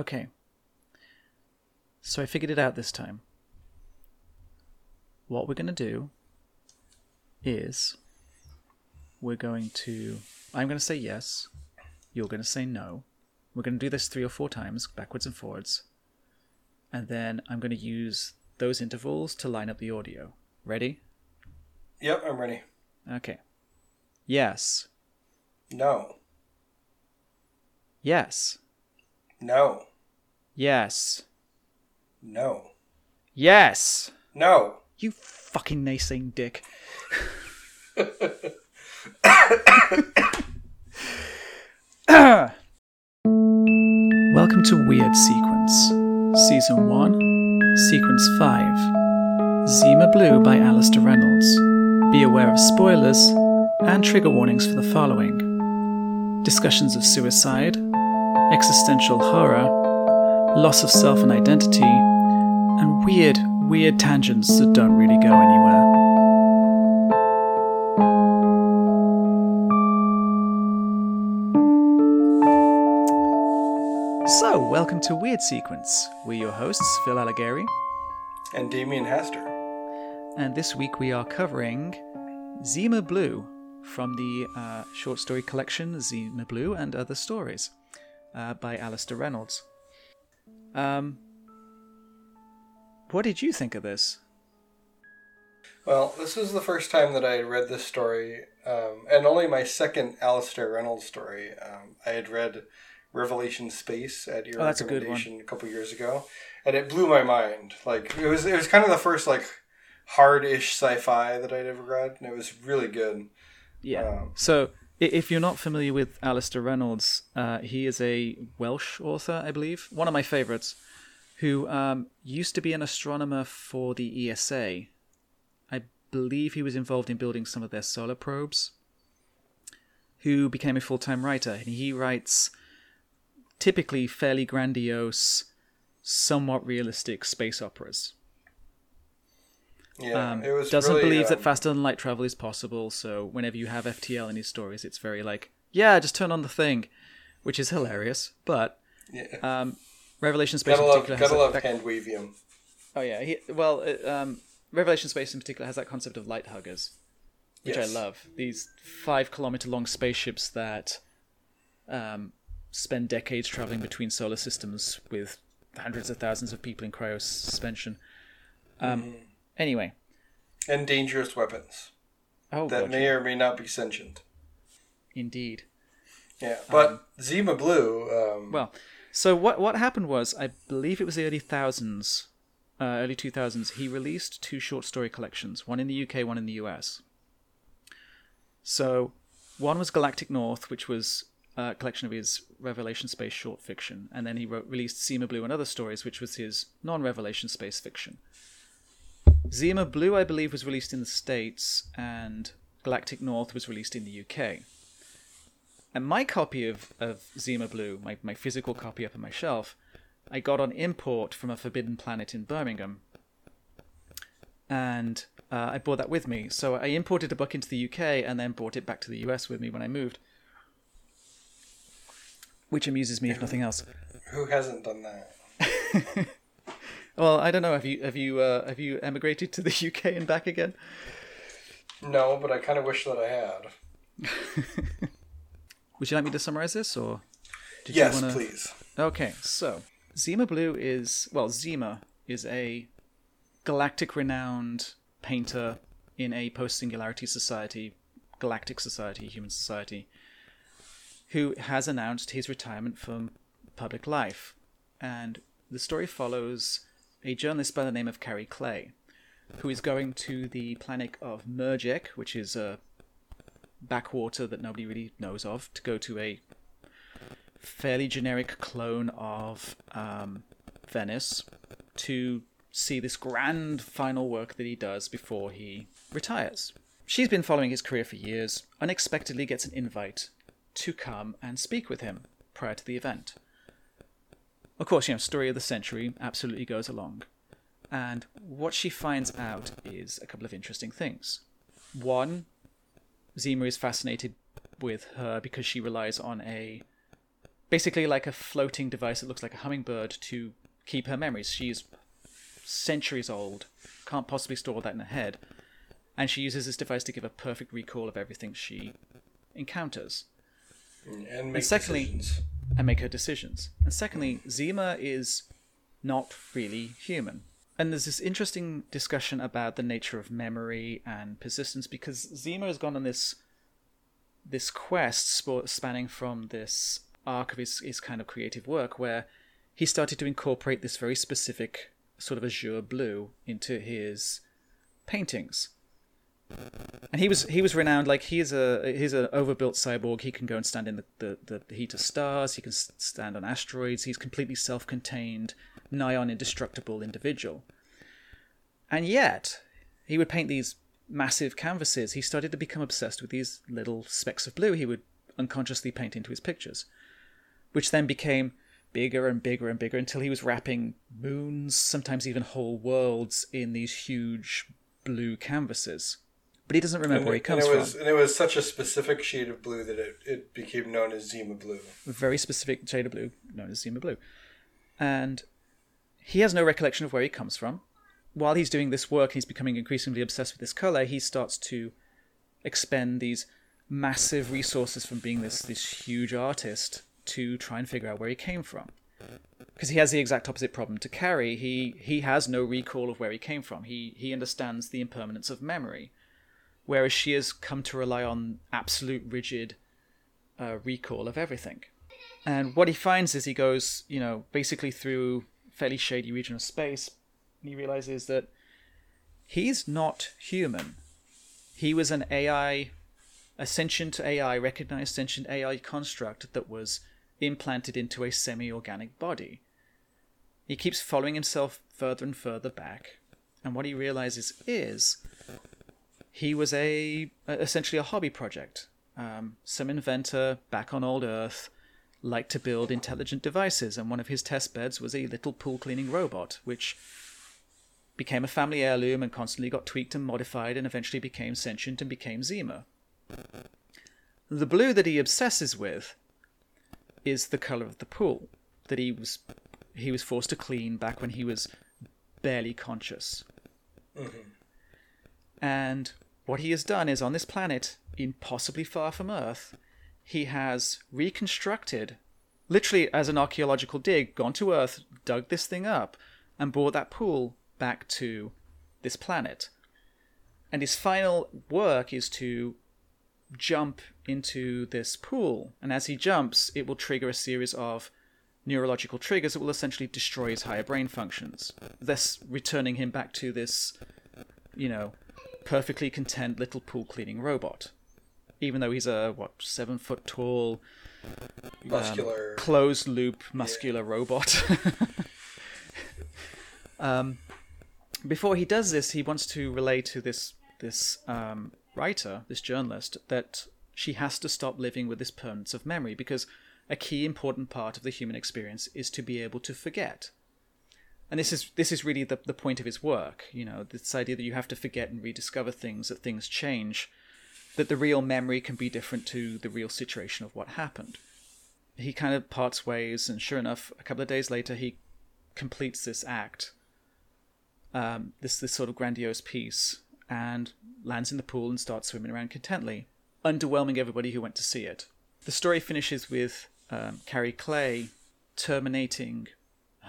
Okay. So I figured it out this time. What we're going to do is we're going to. I'm going to say yes. You're going to say no. We're going to do this three or four times, backwards and forwards. And then I'm going to use those intervals to line up the audio. Ready? Yep, I'm ready. Okay. Yes. No. Yes. No. Yes. No. Yes. No. You fucking naysaying dick. Welcome to Weird Sequence, Season 1, Sequence 5. Zima Blue by Alastair Reynolds. Be aware of spoilers and trigger warnings for the following discussions of suicide, existential horror, loss of self and identity, and weird, weird tangents that don't really go anywhere. So, welcome to Weird Sequence. We're your hosts, Phil Allegari, And Damien Hester. and this week we are covering Zima Blue from the uh, short story collection Zima Blue and Other Stories uh, by Alastair Reynolds. Um, what did you think of this? Well, this was the first time that I had read this story, um, and only my second Alastair Reynolds story. Um, I had read Revelation Space at your Oh, that's a recommendation a couple years ago, and it blew my mind. Like it was, it was kind of the first like hard-ish sci-fi that I'd ever read, and it was really good. Yeah. Um, So, if you're not familiar with Alastair Reynolds, uh, he is a Welsh author, I believe, one of my favorites, who um, used to be an astronomer for the ESA. I believe he was involved in building some of their solar probes. Who became a full time writer, and he writes typically fairly grandiose, somewhat realistic space operas. Yeah, Um, it was doesn't really, believe that um, faster than light travel is possible. So whenever you have FTL in his stories, it's very like, yeah, just turn on the thing, which is hilarious. But Yeah. um, Revelation Space gotta in love, particular has gotta that- love that- weavium. oh yeah, he, well, uh, um, Revelation Space in particular has that concept of light huggers, which Yes. I love. These five kilometer long spaceships that um, spend decades traveling between solar systems with hundreds of thousands of people in cryo suspension. Um, Mm-hmm. Anyway, and dangerous weapons oh that God, may or may not be sentient. indeed. Yeah, but Zima Blue. Um, Well, so what what happened was, I believe it was the early thousands, uh, early two thousands. He released two short story collections, one in the UK, one in the US. So, one was Galactic North, which was a collection of his Revelation Space short fiction, and then he wrote released Zima Blue and Other Stories, which was his non-Revelation Space fiction. Zima Blue, I believe, was released in the States, and Galactic North was released in the UK. And my copy of, of Zima Blue, my, my physical copy up on my shelf, I got on import from a Forbidden Planet in Birmingham. And uh, I brought that with me. So I imported a book into the UK and then brought it back to the US with me when I moved. Which amuses me, if nothing else. who hasn't done that? Well, I don't know. Have you have you uh, have you emigrated to the UK and back again? No, but I kind of wish that I had. Would you like me to summarize this, or did yes, you wanna... please. Okay, so Zima Blue is well, Zima is a galactic renowned painter in a post singularity society, galactic society, human society, who has announced his retirement from public life. And the story follows a journalist by the name of Carrie Clay, who is going to the planet of Merjek, which is a backwater that nobody really knows of, to go to a fairly generic clone of um, Venice to see this grand final work that he does before he retires. She's been following his career for years, unexpectedly gets an invite to come and speak with him prior to the event. Of course, you know, story of the century absolutely goes along. And what she finds out is a couple of interesting things. One, Zima is fascinated with her because she relies on a basically like a floating device that looks like a hummingbird to keep her memories. She's centuries old, can't possibly store that in her head, and she uses this device to give a perfect recall of everything she encounters. And And secondly, decisions. And make her decisions. And secondly, Zima is not really human. And there's this interesting discussion about the nature of memory and persistence because Zima has gone on this this quest sp- spanning from this arc of his, his kind of creative work where he started to incorporate this very specific sort of azure blue into his paintings and he was he was renowned like he is a he's an overbuilt cyborg. He can go and stand in the, the, the heat of stars. He can stand on asteroids. He's completely self-contained nigh on indestructible individual. And yet he would paint these massive canvases. He started to become obsessed with these little specks of blue he would unconsciously paint into his pictures which then became bigger and bigger and bigger until he was wrapping moons sometimes even whole worlds in these huge blue canvases but he doesn't remember And, where he and comes it was from. and it was such a specific shade of blue that it, it became known as Zima blue. A very specific shade of blue, known as Zima blue. And he has no recollection of where he comes from. While he's doing this work he's becoming increasingly obsessed with this color, he starts to expend these massive resources from being this, this huge artist to try and figure out where he came from. Because he has the exact opposite problem to Carrie. He he has no recall of where he came from. He he understands the impermanence of memory. Whereas she has come to rely on absolute rigid uh, recall of everything. And what he finds is he goes, you know, basically through fairly shady region of space, and he realizes that he's not human. He was an AI, a sentient AI, recognized sentient AI construct that was implanted into a semi organic body. He keeps following himself further and further back, and what he realizes is he was a essentially a hobby project. Um, some inventor back on old Earth liked to build intelligent devices, and one of his test beds was a little pool cleaning robot, which became a family heirloom and constantly got tweaked and modified, and eventually became sentient and became Zima. The blue that he obsesses with is the color of the pool that he was he was forced to clean back when he was barely conscious. And what he has done is on this planet, impossibly far from Earth, he has reconstructed, literally as an archaeological dig, gone to Earth, dug this thing up, and brought that pool back to this planet. And his final work is to jump into this pool. And as he jumps, it will trigger a series of neurological triggers that will essentially destroy his higher brain functions, thus returning him back to this, you know, perfectly content little pool cleaning robot. Even though he's a what seven foot tall, Muscular. closed loop muscular robot. um, before he does this, he wants to relay to this this um, writer, this journalist, that she has to stop living with this permanence of memory because a key important part of the human experience is to be able to forget. And this is this is really the, the point of his work, you know, this idea that you have to forget and rediscover things, that things change, that the real memory can be different to the real situation of what happened. He kind of parts ways, and sure enough, a couple of days later, he completes this act, um, this this sort of grandiose piece, and lands in the pool and starts swimming around contently, underwhelming everybody who went to see it. The story finishes with um, Carrie Clay terminating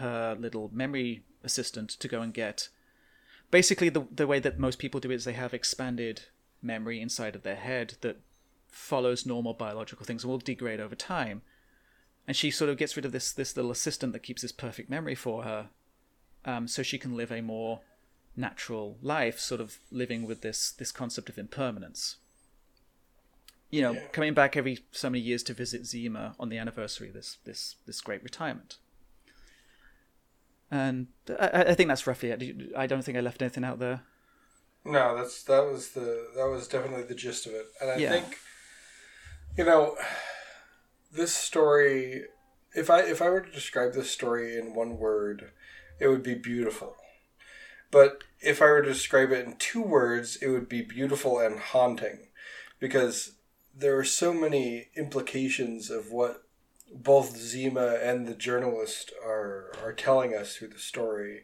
her little memory assistant to go and get. Basically, the the way that most people do it is they have expanded memory inside of their head that follows normal biological things and will degrade over time. And she sort of gets rid of this this little assistant that keeps this perfect memory for her, um, so she can live a more natural life, sort of living with this this concept of impermanence. You know, Yeah. coming back every so many years to visit Zima on the anniversary of this this this great retirement. And I, I think that's roughly it. I don't think I left anything out there. No, that's that was the that was definitely the gist of it, and I Yeah. think, you know, this story. If I if I were to describe this story in one word, it would be beautiful. But if I were to describe it in two words, it would be beautiful and haunting, because there are so many implications of what both Zima and the journalist are are telling us through the story,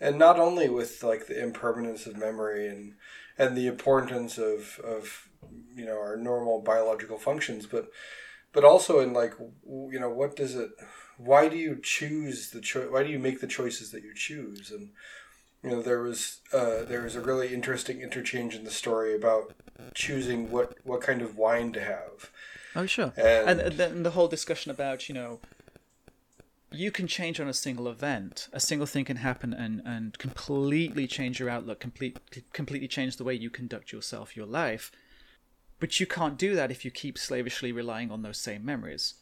and not only with like the impermanence of memory and and the importance of of you know our normal biological functions, but but also in like you know what does it why do you choose the choice why do you make the choices that you choose? And you know there was uh, there was a really interesting interchange in the story about choosing what what kind of wine to have oh sure. And, and uh, then the whole discussion about you know you can change on a single event. A single thing can happen and and completely change your outlook complete completely change the way you conduct yourself your life. But you can't do that if you keep slavishly relying on those same memories.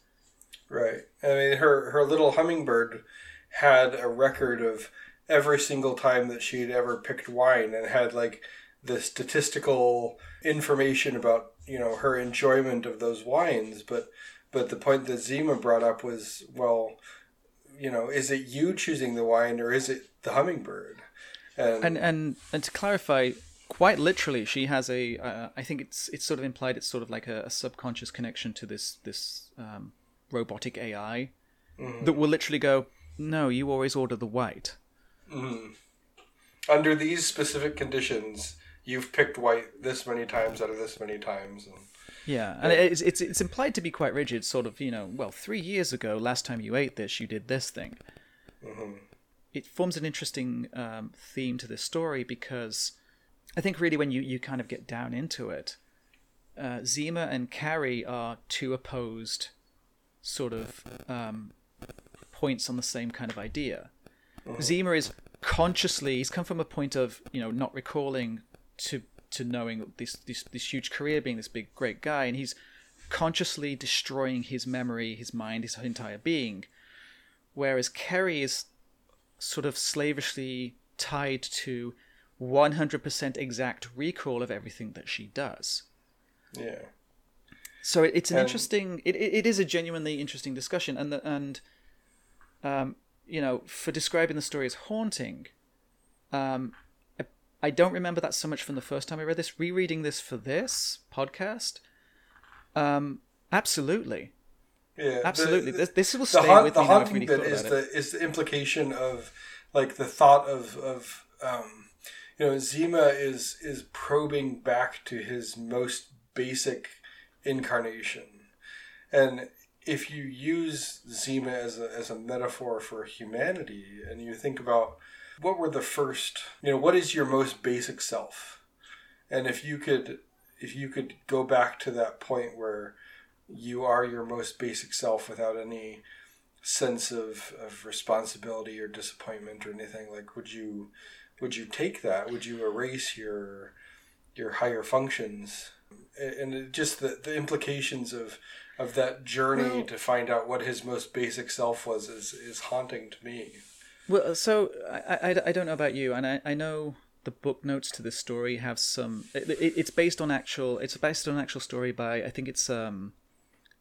Right. I mean her her little hummingbird had a record of every single time that she had ever picked wine and had like the statistical information about you know her enjoyment of those wines but but the point that zima brought up was well you know is it you choosing the wine or is it the hummingbird and and and, and to clarify quite literally she has a. Uh, I think it's it's sort of implied it's sort of like a, a subconscious connection to this this um, robotic ai mm-hmm. that will literally go no you always order the white Mm. Under these specific conditions, you've picked white this many times out of this many times. And, yeah, and it's, it's it's implied to be quite rigid. Sort of, you know, well, three years ago, last time you ate this, you did this thing. Mm-hmm. It forms an interesting um, theme to this story because I think really when you you kind of get down into it, uh, Zima and Carrie are two opposed sort of um, points on the same kind of idea. Zima is consciously he's come from a point of you know not recalling to to knowing this this this huge career being this big great guy and he's consciously destroying his memory his mind his entire being. Whereas Carrie is sort of slavishly tied to 100% exact recall of everything that she does. Yeah. So it, it's an interesting it, it is a genuinely interesting discussion and the, and um, you know, for describing the story as haunting, um, I, don't remember that so much from the first time I read this. Rereading this for this podcast, um, absolutely. Yeah, absolutely. The, this, this will stay the with the me. The haunting really bit is the is the implication of like the thought of of um, you know Zima is is probing back to his most basic incarnation, and if you use Zima as a, as a metaphor for humanity and you think about what were the first, you know, what is your most basic self? And if you could if you could go back to that point where you are your most basic self without any sense of, of responsibility or disappointment or anything like would you would you take that would you erase your your higher functions and just the, the implications of of that journey well, to find out what his most basic self was is, is haunting to me. Well, so I, I, I don't know about you, and I, I know the book notes to this story have some. It, it, it's based on actual. It's based on an actual story by I think it's um,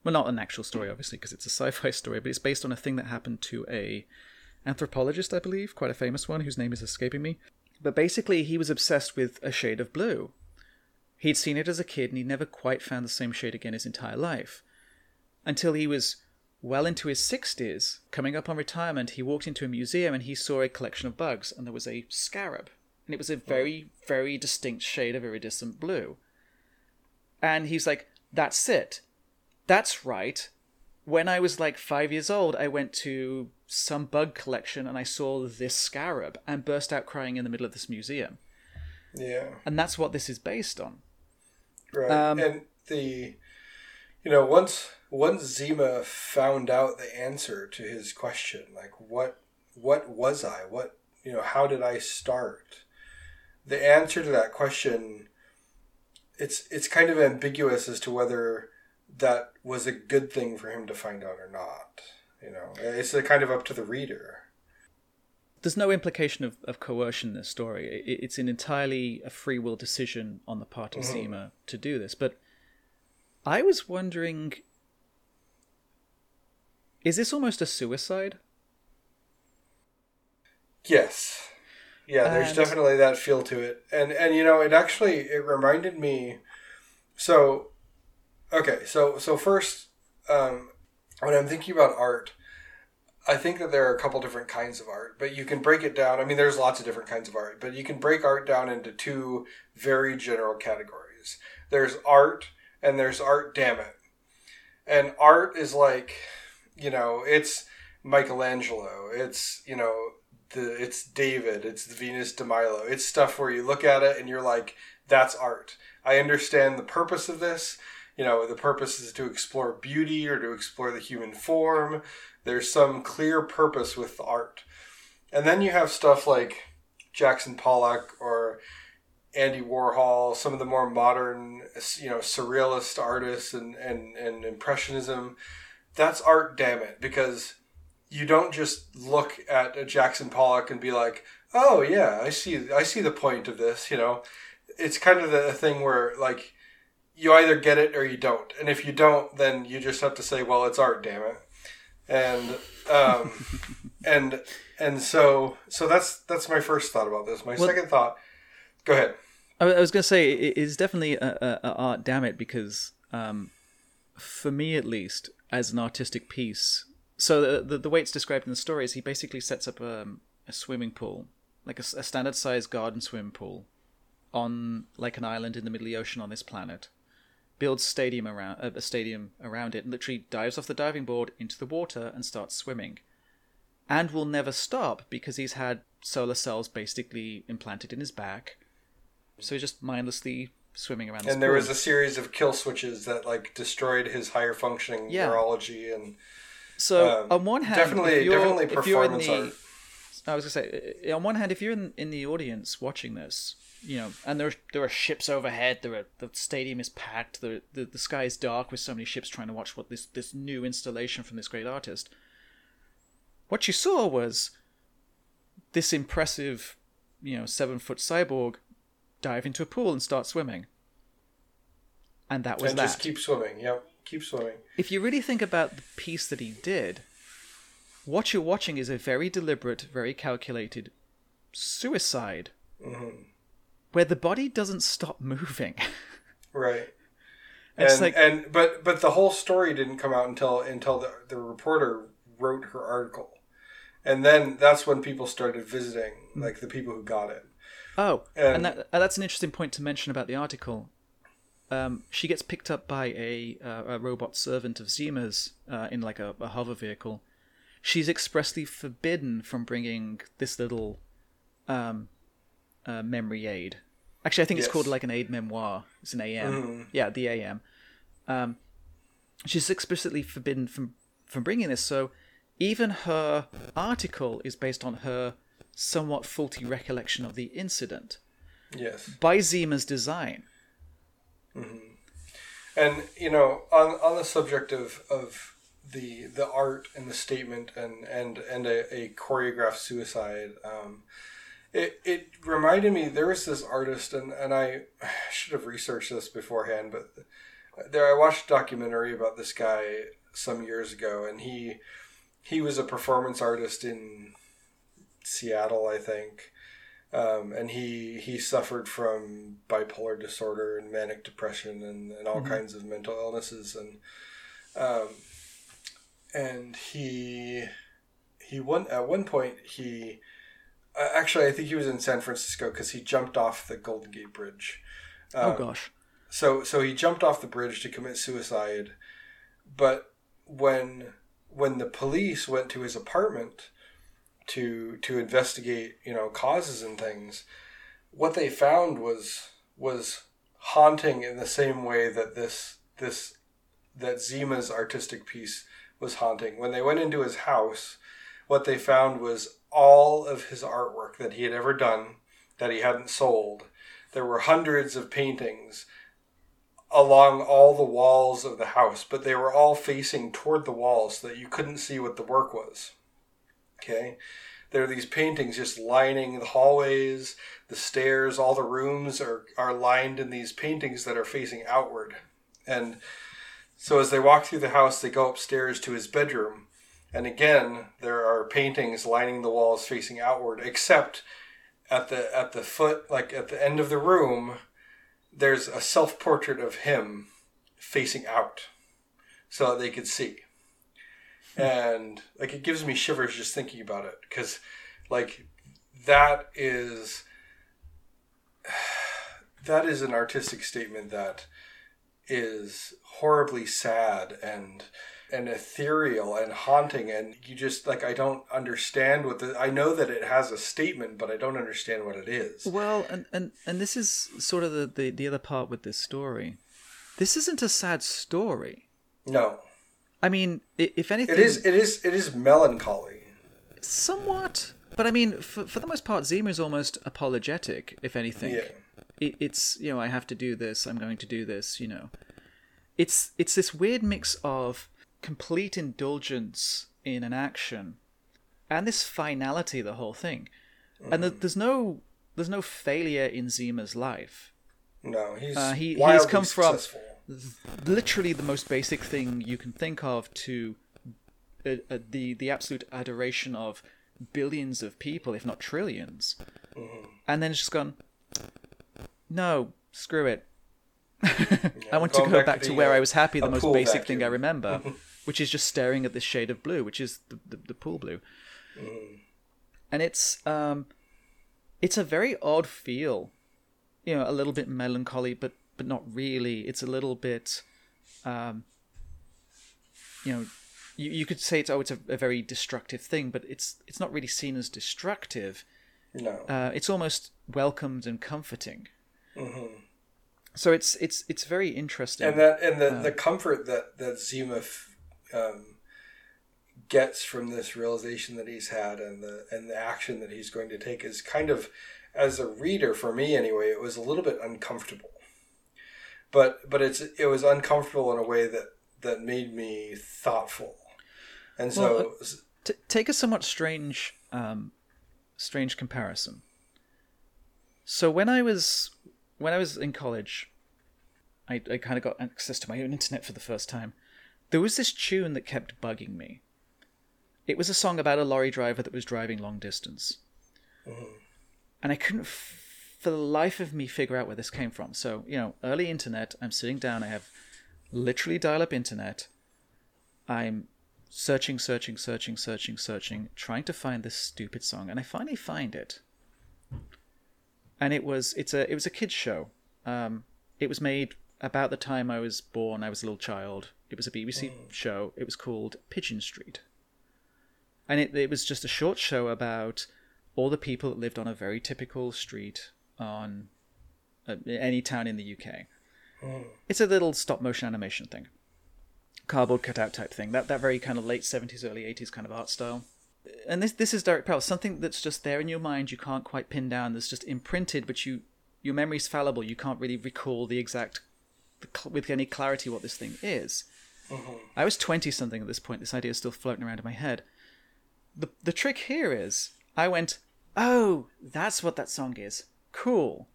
well not an actual story obviously because it's a sci-fi story, but it's based on a thing that happened to a anthropologist I believe, quite a famous one whose name is escaping me. But basically, he was obsessed with a shade of blue. He'd seen it as a kid, and he'd never quite found the same shade again his entire life until he was well into his 60s. Coming up on retirement, he walked into a museum and he saw a collection of bugs, and there was a scarab. And it was a very, very distinct shade of iridescent blue. And he's like, That's it. That's right. When I was like five years old, I went to some bug collection and I saw this scarab and burst out crying in the middle of this museum. Yeah. And that's what this is based on. Right. Um, and the, you know, once once Zima found out the answer to his question, like what what was I? What you know, how did I start? The answer to that question it's it's kind of ambiguous as to whether that was a good thing for him to find out or not. You know, it's kind of up to the reader. There's no implication of, of coercion in this story. It, it's an entirely a free will decision on the part of mm-hmm. Zima to do this. But I was wondering is this almost a suicide? Yes. Yeah, there's and... definitely that feel to it. And and you know, it actually it reminded me so okay, so so first um when I'm thinking about art, I think that there are a couple different kinds of art, but you can break it down. I mean, there's lots of different kinds of art, but you can break art down into two very general categories. There's art and there's art, damn it. And art is like, you know, it's Michelangelo, it's, you know, the it's David, it's the Venus de Milo. It's stuff where you look at it and you're like, that's art. I understand the purpose of this. You know, the purpose is to explore beauty or to explore the human form. There's some clear purpose with the art. And then you have stuff like Jackson Pollock or Andy Warhol, some of the more modern, you know, surrealist artists and, and, and impressionism. That's art, damn it, because you don't just look at a Jackson Pollock and be like, "Oh yeah, I see, I see the point of this." You know, it's kind of the thing where like you either get it or you don't, and if you don't, then you just have to say, "Well, it's art, damn it," and um, and and so so that's that's my first thought about this. My well, second thought. Go ahead. I was going to say it is definitely a, a, a, art, damn it, because um, for me at least, as an artistic piece, so the, the, the way it's described in the story is he basically sets up a, um, a swimming pool, like a, a standard sized garden swimming pool, on like an island in the middle of the ocean on this planet. Builds stadium around uh, a stadium around it, and literally dives off the diving board into the water and starts swimming, and will never stop because he's had solar cells basically implanted in his back, so he's just mindlessly swimming around. And there pool. was a series of kill switches that like destroyed his higher functioning yeah. neurology and so um, on one hand, definitely, definitely performance the, art. I was gonna say, on one hand, if you're in, in the audience watching this, you know, and there there are ships overhead, there are, the stadium is packed, the, the the sky is dark with so many ships trying to watch what this this new installation from this great artist. What you saw was this impressive, you know, seven foot cyborg dive into a pool and start swimming, and that was and that. Just keep swimming. Yep. Keep swimming. If you really think about the piece that he did, what you're watching is a very deliberate, very calculated suicide, mm-hmm. where the body doesn't stop moving. right. and, like, and but but the whole story didn't come out until until the, the reporter wrote her article, and then that's when people started visiting, hmm. like the people who got it. Oh, and, and that, that's an interesting point to mention about the article um, she gets picked up by a, uh, a robot servant of Zima's uh, in like a, a, hover vehicle. She's expressly forbidden from bringing this little um, uh, memory aid. Actually, I think yes. it's called like an aide-memoire. It's an AM. Mm. Yeah, the AM. Um, she's explicitly forbidden from from bringing this. So even her article is based on her somewhat faulty recollection of the incident. Yes. By Zima's design. Mm-hmm. And you know, on on the subject of of the the art and the statement and and and a, a choreographed suicide, um, it it reminded me there was this artist and and I should have researched this beforehand, but there I watched a documentary about this guy some years ago, and he he was a performance artist in Seattle, I think, um, and he he suffered from bipolar disorder and manic depression and, and all mm-hmm. kinds of mental illnesses and um, and he he won at one point he uh, actually I think he was in San Francisco because he jumped off the Golden Gate Bridge. Oh, um, oh gosh! So so he jumped off the bridge to commit suicide, but when when the police went to his apartment to to investigate you know causes and things what they found was was haunting in the same way that this this that Zima's artistic piece was haunting. When they went into his house what they found was all of his artwork that he had ever done that he hadn't sold. There were hundreds of paintings along all the walls of the house but they were all facing toward the walls so that you couldn't see what the work was Okay. There are these paintings just lining the hallways, the stairs, all the rooms are, are lined in these paintings that are facing outward. And so as they walk through the house, they go upstairs to his bedroom. And again, there are paintings lining the walls facing outward, except at the at the foot, like at the end of the room, there's a self portrait of him facing out so that they could see. And like it gives me shivers just thinking about it because like that is that is an artistic statement that is horribly sad and and ethereal and haunting and you just like I don't understand what the I know that it has a statement but I don't understand what it is. Well, and and, and this is sort of the, the, the other part with this story. This isn't a sad story. No. I mean, if anything, It is it is it is melancholy. somewhat. But I mean, for, for the most part, Zima is almost apologetic, if anything. Yeah. It, it's you know, I have to do this. I'm going to do this. You know, it's it's this weird mix of complete indulgence in an action and this finality, the whole thing. And there, there's no there's no failure in Zima's life. No, he's Uh, he- he's come from- successful. Literally the most basic thing you can think of to uh, uh, the the absolute adoration of billions of people, if not 10000000000s and then it's just gone. No, screw it. I want to go back back, to the, where uh, I was happy, the most basic thing I remember, which is just staring at this shade of blue, which is the the, the pool blue, Mm. and it's um, it's a very odd feel, you know, a little bit melancholy, but but not really. It's a little bit, um, you know, you, you could say it's oh, it's a, a very destructive thing, but it's it's not really seen as destructive. No. Uh, it's almost welcomed and comforting. Mhm. So it's it's it's very interesting. and that and uh, the, the comfort that that Zima f- um, gets from this realization that he's had and the and the action that he's going to take is kind of as a reader for me anyway it was a little bit uncomfortable but but it's it was uncomfortable in a way that that made me thoughtful and so Well, T- take a somewhat strange, um, strange comparison. So when I was when I was in college, I, I kind of got access to my own internet for the first time. There was this tune that kept bugging me. It was a song about a lorry driver that was driving long distance, and I couldn't, f- for the life of me, figure out where this came from. So you know, early internet. I'm sitting down. I have literally dial-up internet. I'm searching, searching, searching, searching, searching, trying to find this stupid song, and I finally find it. And it was it's a it was a kids show. Um, it was made about the time I was born. I was a little child. It was a BBC show. It was called Pigeon Street, and it it was just a short show about all the people that lived on a very typical street on uh, any town in the UK. It's a little stop motion animation thing cardboard cutout type thing. That that very kind of late seventies, early eighties kind of art style. And this this is Derek Powell, something that's just there in your mind you can't quite pin down. That's just imprinted, but you your memory's fallible. You can't really recall the exact the with any clarity what this thing is. I was twenty something at this point. This idea is still floating around in my head. The the trick here is I went, oh, that's what that song is. Cool.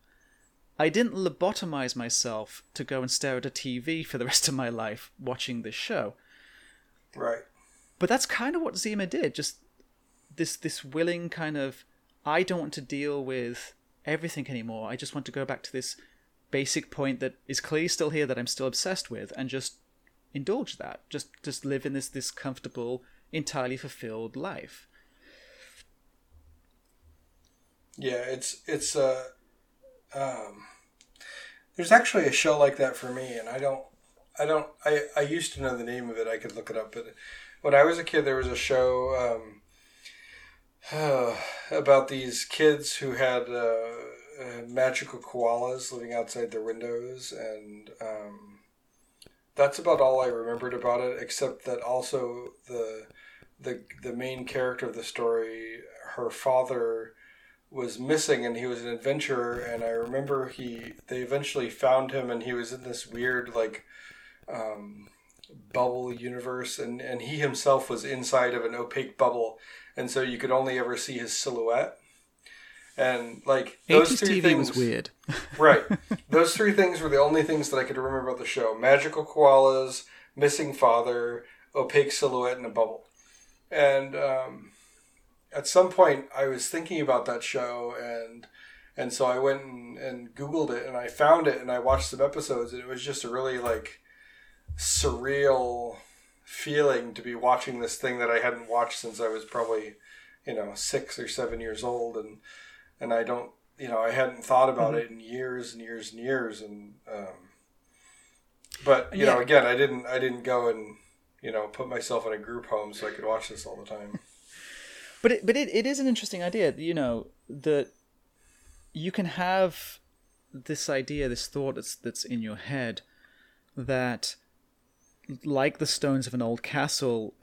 I didn't lobotomize myself to go and stare at a TV for the rest of my life watching this show. right But that's kind of what Zima did. Just this this willing kind of I don't want to deal with everything anymore. I just want to go back to this basic point that is clearly still here that I'm still obsessed with and just indulge that. Just just live in this this comfortable, entirely fulfilled life. Yeah, it's it's uh um there's actually a show like that for me and I don't I don't I, I used to know the name of it, I could look it up, but when I was a kid there was a show um about these kids who had uh, uh, magical koalas living outside their windows and um that's about all I remembered about it except that also the the the main character of the story her father was missing and he was an adventurer and I remember he they eventually found him and he was in this weird like um, bubble universe and and he himself was inside of an opaque bubble and so you could only ever see his silhouette. And like those three TV things was weird. right. Those three things were the only things that I could remember about the show. Magical koalas missing father opaque silhouette in a bubble. And um, at some point I was thinking about that show and and so I went and, and Googled it and I found it and I watched some episodes and it was just a really like surreal feeling to be watching this thing that I hadn't watched since I was probably, you know, six or seven years old, and and I don't, you know, I hadn't thought about Mhm. it in years and years and years, and um, but you Yeah. know, again, I didn't, I didn't go and you know put myself in a group home so I could watch this all the time. But it, but it, it is an interesting idea, you know, that you can have this idea, this thought that's that's in your head that like the stones of an old castle,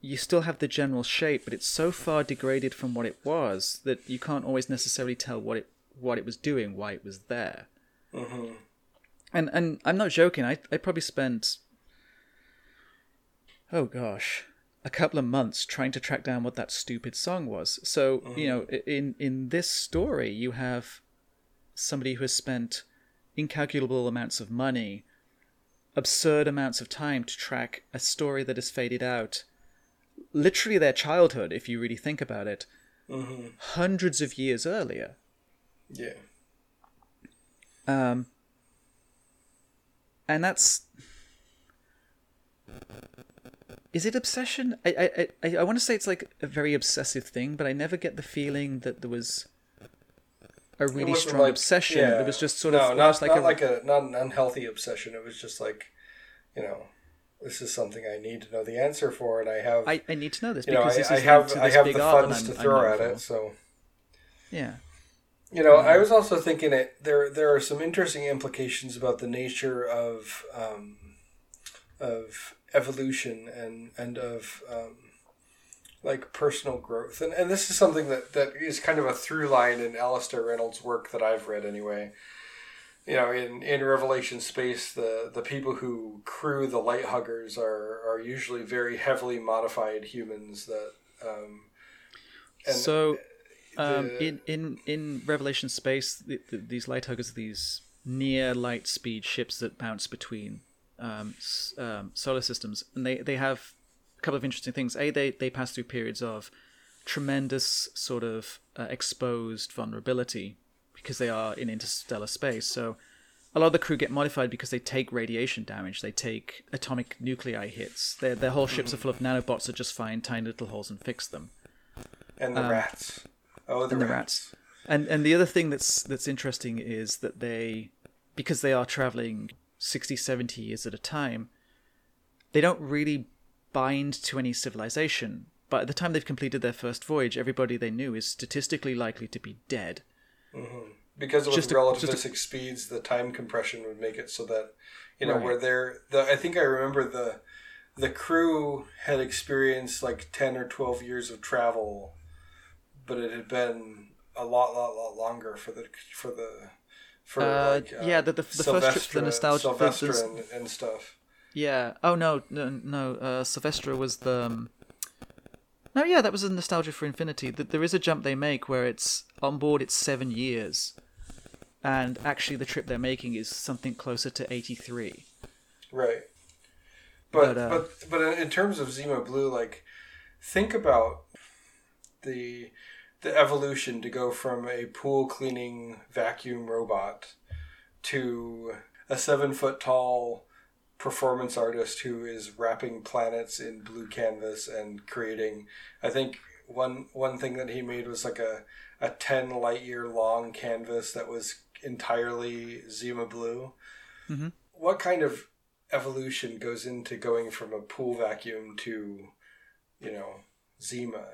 you still have the general shape, but it's so far degraded from what it was that you can't always necessarily tell what it what it was doing, why it was there. hmm And and I'm not joking. I I probably spent oh gosh, a couple of months trying to track down what that stupid song was. So you know, in in this story, you have somebody who has spent incalculable amounts of money, absurd amounts of time to track a story that has faded out. Literally their childhood, if you really think about it, hmm hundreds of years earlier. Yeah. Um, and that's is it obsession? I I I, I want to say it's like a very obsessive thing, but I never get the feeling that there was a really strong like- obsession. yeah. It was just sort no, of not, like not a like a not an unhealthy obsession. It was just like, you know, this is something I need to know the answer for, and I have, I, I need to know this you know, because I, this I have I have the funds to throw at it. So Yeah. you know, I was also thinking it there there are some interesting implications about the nature of um, of evolution and and of um, like personal growth, and and this is something that that is kind of a through line in Alastair Reynolds' work that I've read anyway. You know, in, in Revelation space, the, the people who crew the light huggers are, are usually very heavily modified humans that um, so um, the- in in in Revelation space, the, the, these light huggers, are these near light speed ships that bounce between um, um, solar systems, and they they have a couple of interesting things. A, they they pass through periods of tremendous sort of uh, exposed vulnerability because they are in interstellar space. So a lot of the crew get modified because they take radiation damage. They take atomic nuclei hits. Their their whole ships are full of nanobots that just find tiny little holes and fix them. and the rats. Oh, the, um, and the rats. rats. And and the other thing that's that's interesting is that they because they are traveling 60 70 years at a time they don't really bind to any civilization but at the time they've completed their first voyage everybody they knew is statistically likely to be dead mm-hmm. because with Just a- relativistic speeds, the time compression would make it so that you know Right. where they're the. I think I remember the the crew had experienced like ten or twelve years of travel, but it had been a lot, lot, lot longer for the for the for Uh, like yeah, the- the- the first trip to the nostalgia- the- the- and, and stuff. yeah. Oh no no no uh sylvestra was the um... no yeah that was a nostalgia for infinity. Th- there is a jump they make where it's on board it's seven years. And actually the trip they're making is something closer to 83 Right. But But, uh, but but in terms of Zima Blue, like think about the the evolution to go from a pool cleaning vacuum robot to a seven foot tall performance artist who is wrapping planets in blue canvas and creating I think one one thing that he made was like a, a ten light year long canvas that was entirely Zima blue. Mhm. What kind of evolution goes into going from a pool vacuum to, you know, Zima?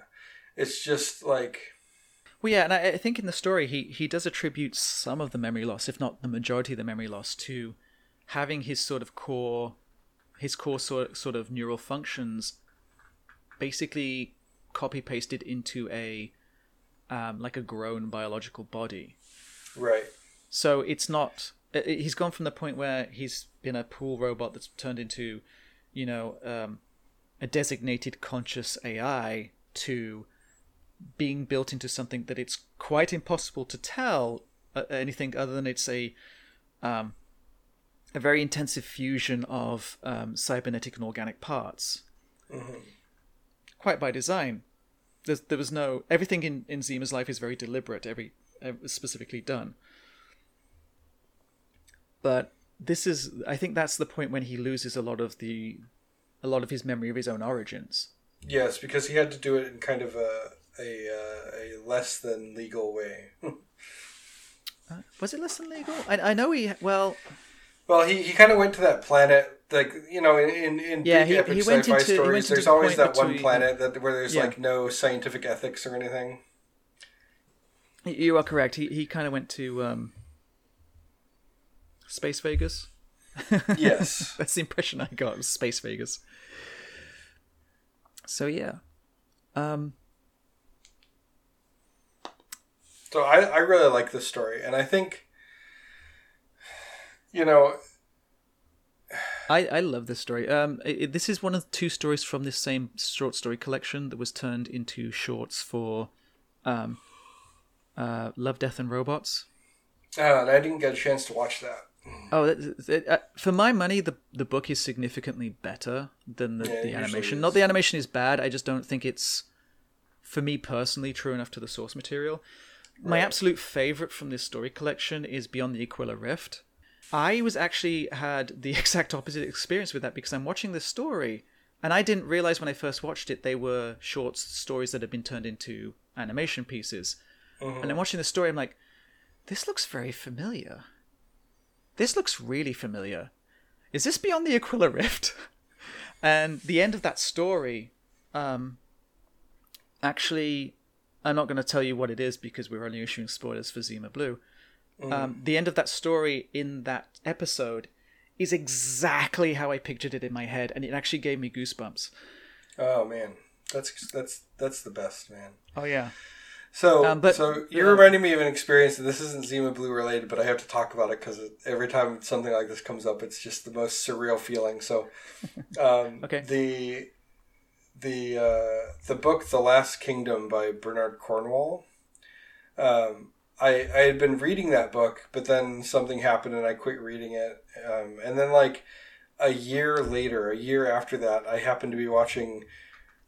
It's just like Well, yeah, and I, I think in the story he he does attribute some of the memory loss, if not the majority of the memory loss, to having his sort of core, his core sort sort of neural functions, basically copy pasted into a, um, like a grown biological body. right. So it's not. He's gone from the point where he's been a pool robot that's turned into, you know, um, a designated conscious AI to being built into something that it's quite impossible to tell uh, anything other than it's a um, a very intensive fusion of um, cybernetic and organic parts, quite by design. There's, there was no everything in in Zima's life is very deliberate, every specifically done. But this is, I think, that's the point when he loses a lot of the a lot of his memory of his own origins. Yes, because he had to do it in kind of a a, uh, a less than legal way. Uh, was it less than legal? I, I know he well. Well, he, he kind of went to that planet, like you know, in in Yeah, big he- epic he went sci-fi into- stories. There's the always that one planet that where there's Yeah. like no scientific ethics or anything. You are correct. He he kind of went to um, Space Vegas. Yes. That's the impression I got. Was Space Vegas. So yeah, um, So I, I really like this story, and I think, you know, I I love this story. Um, it, it- this is one of two stories from this same short story collection that was turned into shorts for, um, uh, Love, Death, and Robots. uh, and I didn't get a chance to watch that. Oh, that, that- uh, for my money, the the book is significantly better than the, Yeah, the animation. Not the animation is bad. I just don't think it's, for me personally, true enough to the source material. My absolute favorite from this story collection is Beyond the Aquila Rift. I was actually had the exact opposite experience with that because I'm watching this story and I didn't realize when I first watched it they were short stories that had been turned into animation pieces. And I'm watching the story, I'm like, this looks very familiar. This looks really familiar. Is this Beyond the Aquila Rift? and the end of that story, um, actually, I'm not going to tell you what it is because we're only issuing spoilers for Zima Blue. Um, the end of that story in that episode is exactly how I pictured it in my head, and it actually gave me goosebumps. Oh man, that's that's that's the best, man. Oh yeah, So, Um, but- so you're yeah. reminding me of an experience, and this isn't Zima Blue related, but I have to talk about it because every time something like this comes up, it's just the most surreal feeling. So, um, Okay. the the uh, the book "The Last Kingdom" by Bernard Cornwell. Um, I I had been reading that book, but then something happened, and I quit reading it. Um, and then, like a year later, a year after that, I happened to be watching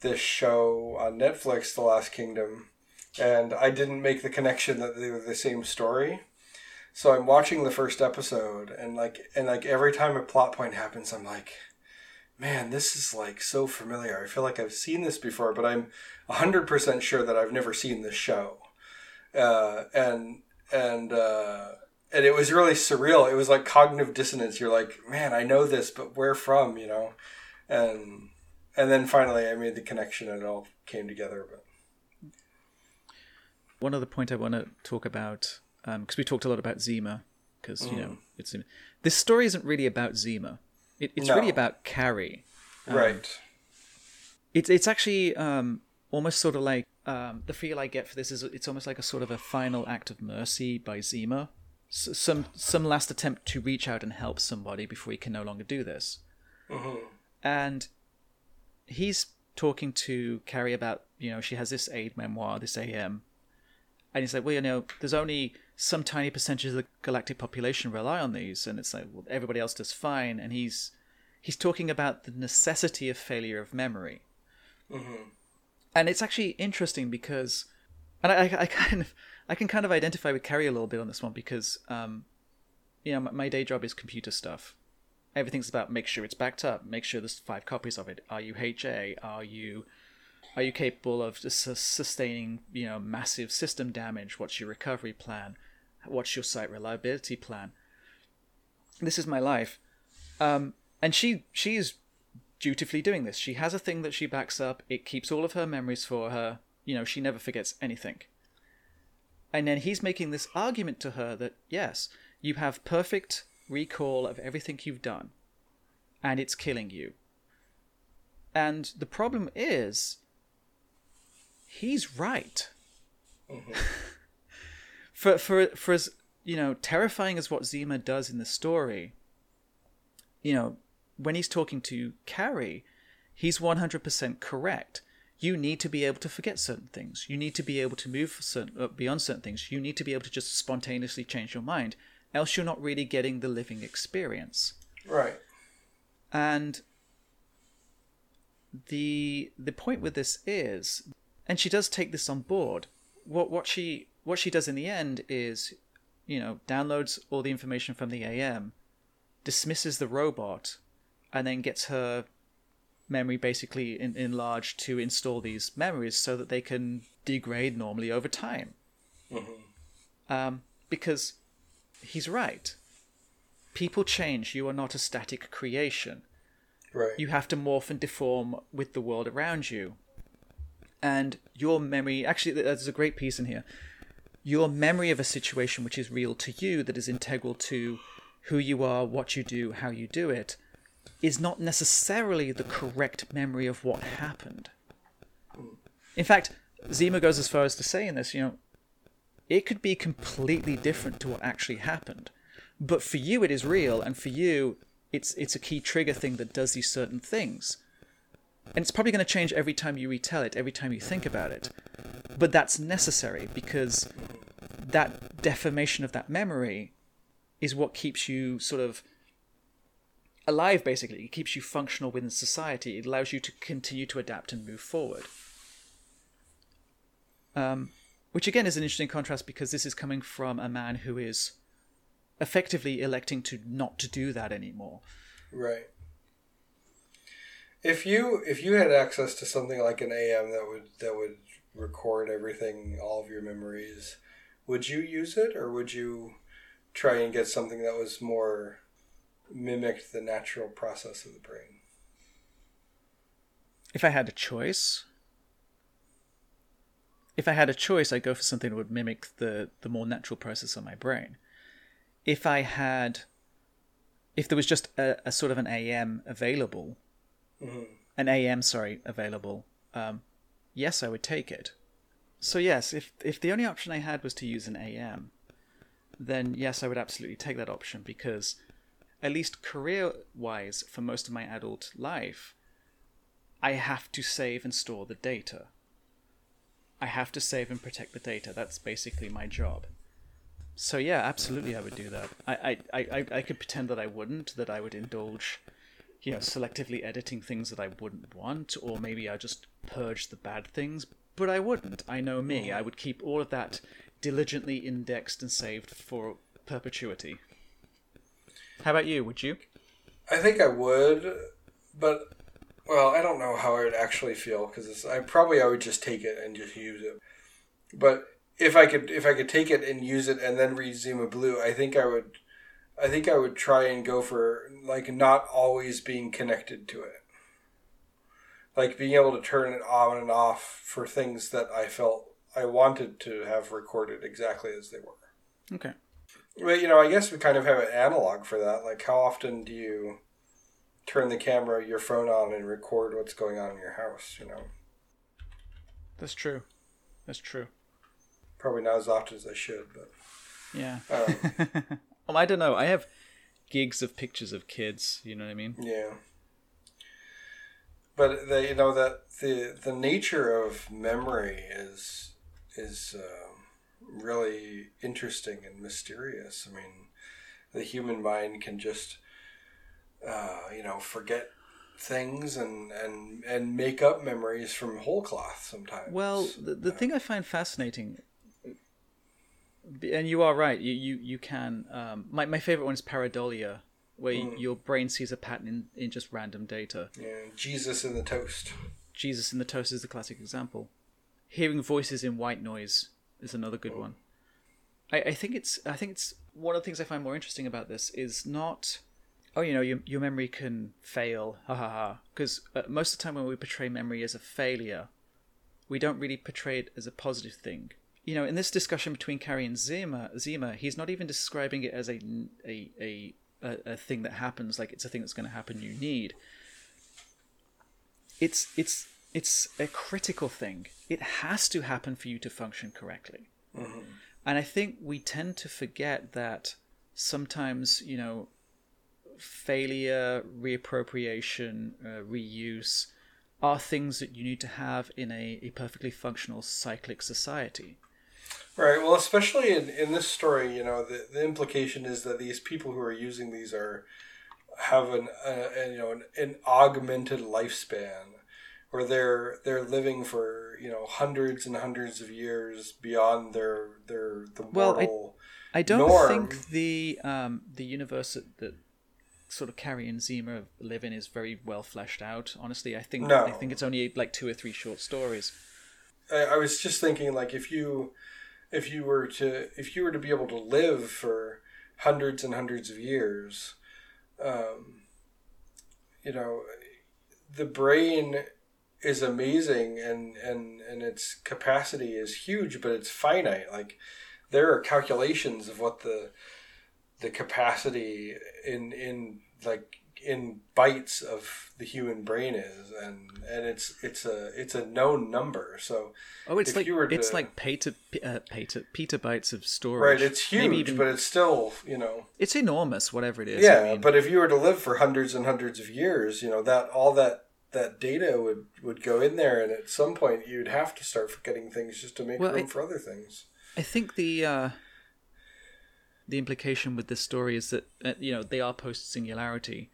this show on Netflix, The Last Kingdom and I didn't make the connection that they were the same story. So I'm watching the first episode, and like, and like every time a plot point happens, I'm like, man, this is like so familiar. I feel like I've seen this before, but I'm hundred percent sure that I've never seen this show. Uh, and and uh, and it was really surreal. It was like cognitive dissonance. You're like, man, I know this, but where from? You know, and and then finally I made the connection, and it all came together. But one other point I want to talk about because we talked a lot about Zima because you know it's this story isn't really about Zima. It, it's really No. about Carrie. right. It's it's actually um, almost sort of like um, the feel I get for this is it's almost like a sort of a final act of mercy by Zima. S- some some last attempt to reach out and help somebody before he can no longer do this. And he's talking to Carrie about you know she has this aide-memoire, this AM, and he's like, well, you know, there's only some tiny percentage of the galactic population rely on these, and it's like, well, everybody else does fine. And he's he's talking about the necessity of failure of memory, and it's actually interesting because, and I, I kind of I can kind of identify with Carrie a little bit on this one because, um, you know, my, my day job is computer stuff. Everything's about make sure it's backed up, make sure there's five copies of it. Are you HA? Are you are you capable of sustaining you know massive system damage what's your recovery plan what's your site reliability plan? This is my life. Um, and she she is dutifully doing this. She has a thing that she backs up. It keeps all of her memories for her. You know she never forgets anything. And then he's making this argument to her that yes you have perfect recall of everything you've done and it's killing you. And the problem is he's right. for for for as you know, terrifying as what Zima does in the story, you know, when he's talking to Carrie, he's one hundred percent correct. You need to be able to forget certain things. You need to be able to move certain, uh, beyond certain things. You need to be able to just spontaneously change your mind. Else, you're not really getting the living experience Right. and the the point with this is and she does take this on board what what she what she does in the end is you know downloads all the information from the am dismisses the robot and then gets her memory basically in, enlarged to install these memories so that they can degrade normally over time. Um, because he's right. People change. You are not a static creation. Right. You have to morph and deform with the world around you. And your memory, actually, there's a great piece in here. Your memory of a situation which is real to you, that is integral to who you are, what you do, how you do it, is not necessarily the correct memory of what happened. In fact, Zima goes as far as to say in this, you know, it could be completely different to what actually happened. But for you it is real, and for you it's it's a key trigger thing that does these certain things. And it's probably going to change every time you retell it, every time you think about it. But that's necessary because that deformation of that memory is what keeps you sort of alive basically. It keeps you functional within society. It allows you to continue to adapt and move forward. Um, which again is an interesting contrast because this is coming from a man who is effectively electing to not to do that anymore. Right. If you if you had access to something like an AM that would that would record everything, all of your memories, would you use it or would you try and get something that was more mimicked the natural process of the brain? if i had a choice if i had a choice i'd go for something that would mimic the the more natural process of my brain. If i had if there was just a, a sort of an am available an am sorry available um, yes i would take it so yes if if the only option i had was to use an am then yes i would absolutely take that option because at least career wise for most of my adult life I have to save and store the data. I have to save and protect the data. That's basically my job. So yeah, absolutely, I would do that. I, I, I- I could pretend that I wouldn't, that I would indulge, you know, selectively editing things that I wouldn't want, or maybe I just purge the bad things. But I wouldn't. I know me. Mm. I would keep all of that diligently indexed and saved for perpetuity. How about you? Would you? I think I would, but well, I don't know how I would actually feel because I probably I would just take it and just use it. But if I could, if I could take it and use it and then read Zima Blue, I think I would, I think I would try and go for like not always being connected to it, like being able to turn it on and off for things that I felt I wanted to have recorded exactly as they were. Okay. But you know, I guess we kind of have an analog for that. Like, how often do you turn the camera, your phone on, and record what's going on in your house? You know, That's true. That's true. probably not as often as I should, but Yeah. um, I don't know. I have gigs of pictures of kids. You know what I mean? yeah. But the, you know that the the nature of memory is is um, really interesting and mysterious. I mean, the human mind can just uh, you know forget things and and and make up memories from whole cloth sometimes. Well, the, the thing I find fascinating, and you are right. You you you can. Um, my my favorite one is pareidolia, where your brain sees a pattern in, in just random data. yeah, Jesus in the toast. Jesus in the Toast is the classic example. Hearing voices in white noise is another good one. I, I think it's I think it's one of the things I find more interesting about this is not oh you know your, your memory can fail ha ha ha because uh, most of the time when we portray memory as a failure we don't really portray it as a positive thing you know in this discussion between Carrie and Zima Zima he's not even describing it as a a a, a, thing that happens like it's a thing that's going to happen you need it's it's it's a critical thing. It has to happen for you to function correctly. And I think we tend to forget that sometimes, you know, failure, reappropriation, uh, reuse are things that you need to have in a, a perfectly functional cyclic society. Right. Well, especially in, in this story, you know, the, the implication is that these people who are using these are have an, uh, an you know an, an augmented lifespan, or they're they're living for you know hundreds and hundreds of years beyond their their the Well, I- I don't Norm. think the um, the universe that, that sort of Carrie and Zima live in is very well fleshed out. Honestly, I think No. I think it's only like two or three short stories. I, I was just thinking like if you if you were to if you were to be able to live for hundreds and hundreds of years um, you know the brain is amazing and and and its capacity is huge but it's finite. Like there are calculations of what the the capacity in in like in bytes of the human brain is and and it's it's a it's a known number so Oh, it's If like you were it's to- like peta, uh, peta, petabytes of storage. right it's huge even, but it's still you know it's enormous. Whatever it is. yeah I mean, but if you were to live for hundreds and hundreds of years you know that all that that data would would go in there and at some point you'd have to start forgetting things just to make Well, room I- for other things I think the uh, the implication with this story is that uh, you know they are post singularity,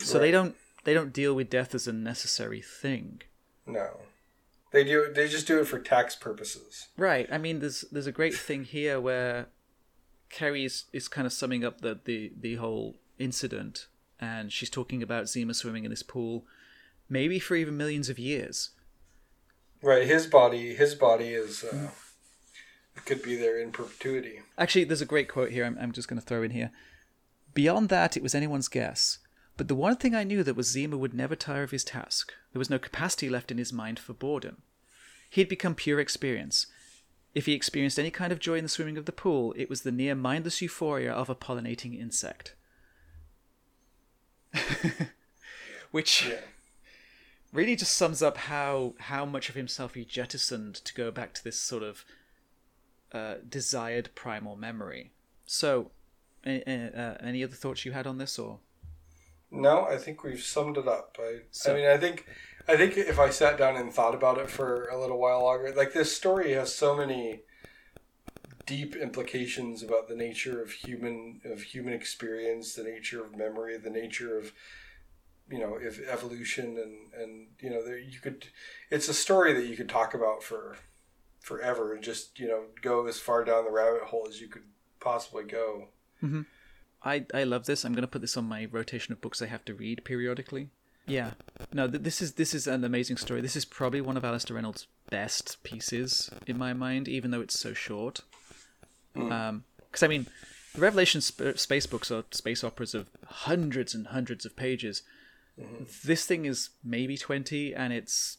so they don't they don't deal with death as a necessary thing. no they do they just do it for tax purposes Right. I mean, there's there's a great thing here where Carrie is, is kind of summing up the, the the whole incident, and she's talking about Zima swimming in this pool, maybe for even millions of years. right his body his body is uh, could be there in perpetuity Actually, there's a great quote here. I'm, I'm just going to throw in here. Beyond that, it was anyone's guess. But the one thing I knew that was Zima would never tire of his task. There was no capacity left in his mind for boredom. He had become pure experience. If he experienced any kind of joy in the swimming of the pool, it was the near mindless euphoria of a pollinating insect. Which yeah really just sums up how how much of himself he jettisoned to go back to this sort of uh, desired primal memory. So, a- uh, any other thoughts you had on this, or No, I think we've summed it up. I, So- I mean, I think, I think if I sat down and thought about it for a little while longer, like this story has so many deep implications about the nature of human of human experience, the nature of memory, the nature of you know if evolution and and you know there you could it's a story that you could talk about for forever and just you know go as far down the rabbit hole as you could possibly go mm-hmm. I I love this. I'm going to put this on my rotation of books I have to read periodically. Yeah, no, th- this is this is an amazing story. This is probably one of Alastair Reynolds' best pieces in my mind, even though it's so short. Um, because I mean, the Revelation sp- space books are space operas of hundreds and hundreds of pages. This thing is maybe twenty, and it's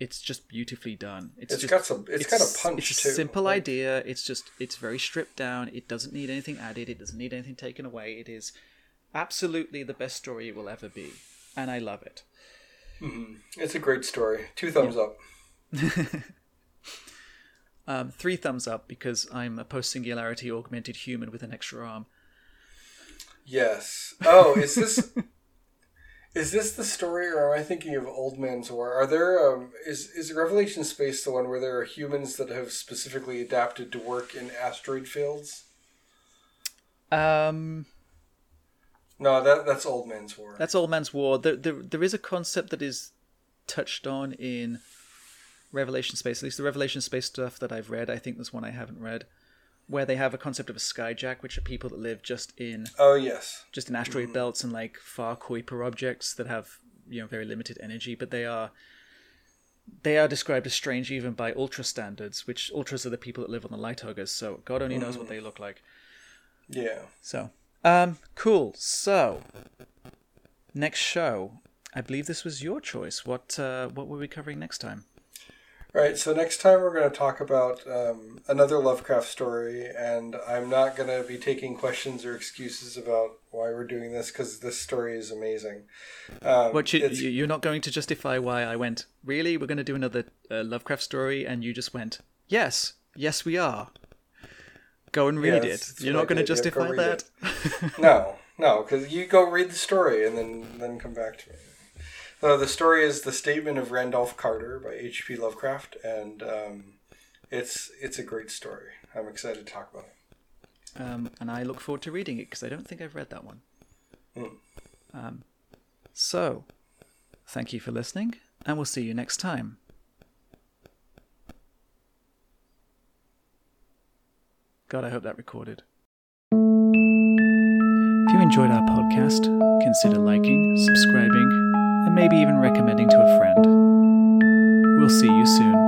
it's just beautifully done. It's, It's just, got some- it's got a punch, it's a simple Like- idea. It's just it's very stripped down. It doesn't need anything added. It doesn't need anything taken away. It is absolutely the best story it will ever be, and I love it. it's a great story two thumbs up Um, three thumbs up because I'm a post singularity augmented human with an extra arm. Yes. Oh, is this is this the story, or am I thinking of Old Man's War? Are there um, is is Revelation Space the one where there are humans that have specifically adapted to work in asteroid fields? Um, No, that that's Old Man's War. that's Old Man's War. There, there, there is a concept that is touched on in Revelation Space, at least the Revelation Space stuff that I've read. I think there's one I haven't read, where they have a concept of a skyjack, which are people that live just in oh yes. just in asteroid belts and like far Kuiper objects that have you know very limited energy, but they are they are described as strange even by ultra standards, which ultras are the people that live on the light huggers. So God only knows what they look like. Yeah. So, um, cool. So, next show, I believe this was your choice. What uh, what were we covering next time? Right. So next time we're going to talk about um, another Lovecraft story, and I'm not going to be taking questions or excuses about why we're doing this because this story is amazing. Um, What you, you're not going to justify why I went? Really, we're going to do another uh, Lovecraft story, and you just went, yes, yes, we are. Go and read it. You're not going to did. Yeah, justify that. No, no, because you go read the story and then then come back to me. So the story is the statement of Randolph Carter by H.P. Lovecraft, and um, it's it's a great story. I'm excited to talk about it. um, and I look forward to reading it because I don't think I've read that one. Hmm. Um, so, thank you for listening, and we'll see you next time. God, I hope that recorded. If you enjoyed our podcast, consider liking, subscribing, and maybe even recommending to a friend. We'll see you soon.